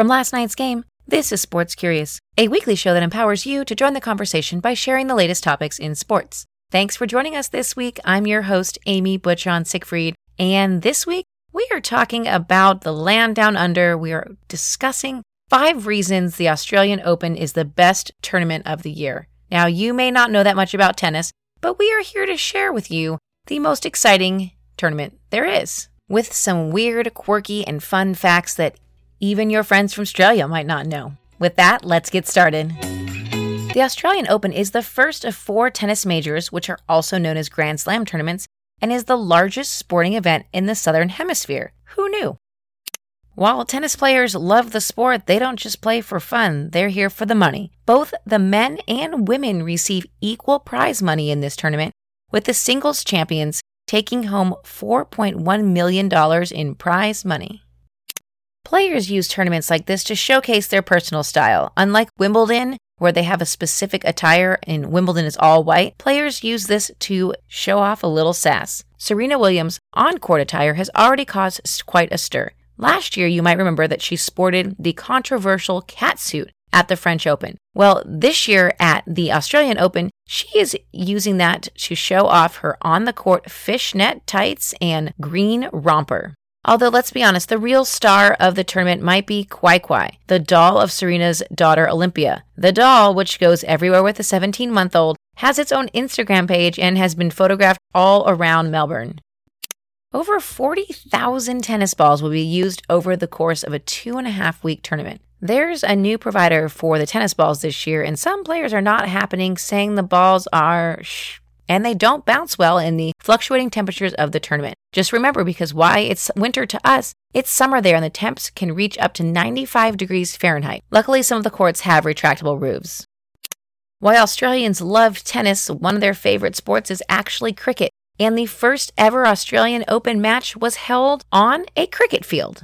From last night's game, this is Sports Curious, a weekly show that empowers you to join the conversation by sharing the latest topics in sports. Thanks for joining us this week. I'm your host, Amy Butchon Siegfried, and this week we are talking about the land down under. We are discussing five reasons the Australian Open is the best tournament of the year. Now, you may not know that much about tennis, but we are here to share with you the most exciting tournament there is, with some weird, quirky, and fun facts that even your friends from Australia might not know. With that, let's get started. The Australian Open is the first of four tennis majors, which are also known as Grand Slam tournaments, and is the largest sporting event in the Southern Hemisphere. Who knew? While tennis players love the sport, they don't just play for fun, they're here for the money. Both the men and women receive equal prize money in this tournament, with the singles champions taking home $4.1 million in prize money. Players use tournaments like this to showcase their personal style. Unlike Wimbledon, where they have a specific attire and Wimbledon is all white, players use this to show off a little sass. Serena Williams' on court attire has already caused quite a stir. Last year, you might remember that she sported the controversial cat suit at the French Open. Well, this year at the Australian Open, she is using that to show off her on the court fishnet tights and green romper. Although, let's be honest, the real star of the tournament might be Qai Qai, the doll of Serena's daughter Olympia. The doll, which goes everywhere with the 17 month old, has its own Instagram page and has been photographed all around Melbourne. Over 40,000 tennis balls will be used over the course of a two and a half week tournament. There's a new provider for the tennis balls this year, and some players are not happening, saying the balls are shh, and they don't bounce well in the fluctuating temperatures of the tournament. Just remember because why it's winter to us, it's summer there and the temps can reach up to 95 degrees Fahrenheit. Luckily, some of the courts have retractable roofs. While Australians love tennis, one of their favorite sports is actually cricket. And the first ever Australian Open match was held on a cricket field.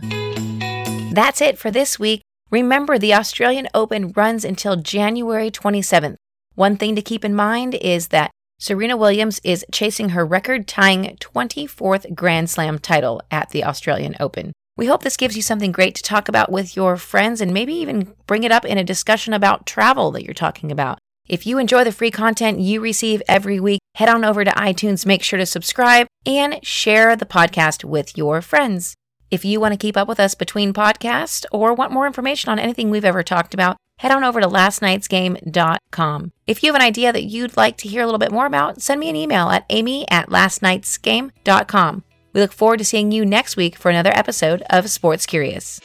That's it for this week. Remember, the Australian Open runs until January 27th. One thing to keep in mind is that Serena Williams is chasing her record tying 24th Grand Slam title at the Australian Open. We hope this gives you something great to talk about with your friends and maybe even bring it up in a discussion about travel that you're talking about. If you enjoy the free content you receive every week, head on over to iTunes, make sure to subscribe, and share the podcast with your friends. If you want to keep up with us between podcasts or want more information on anything we've ever talked about, head on over to lastnightsgame.com. If you have an idea that you'd like to hear a little bit more about, send me an email at amy at lastnightsgame.com. We look forward to seeing you next week for another episode of Sports Curious.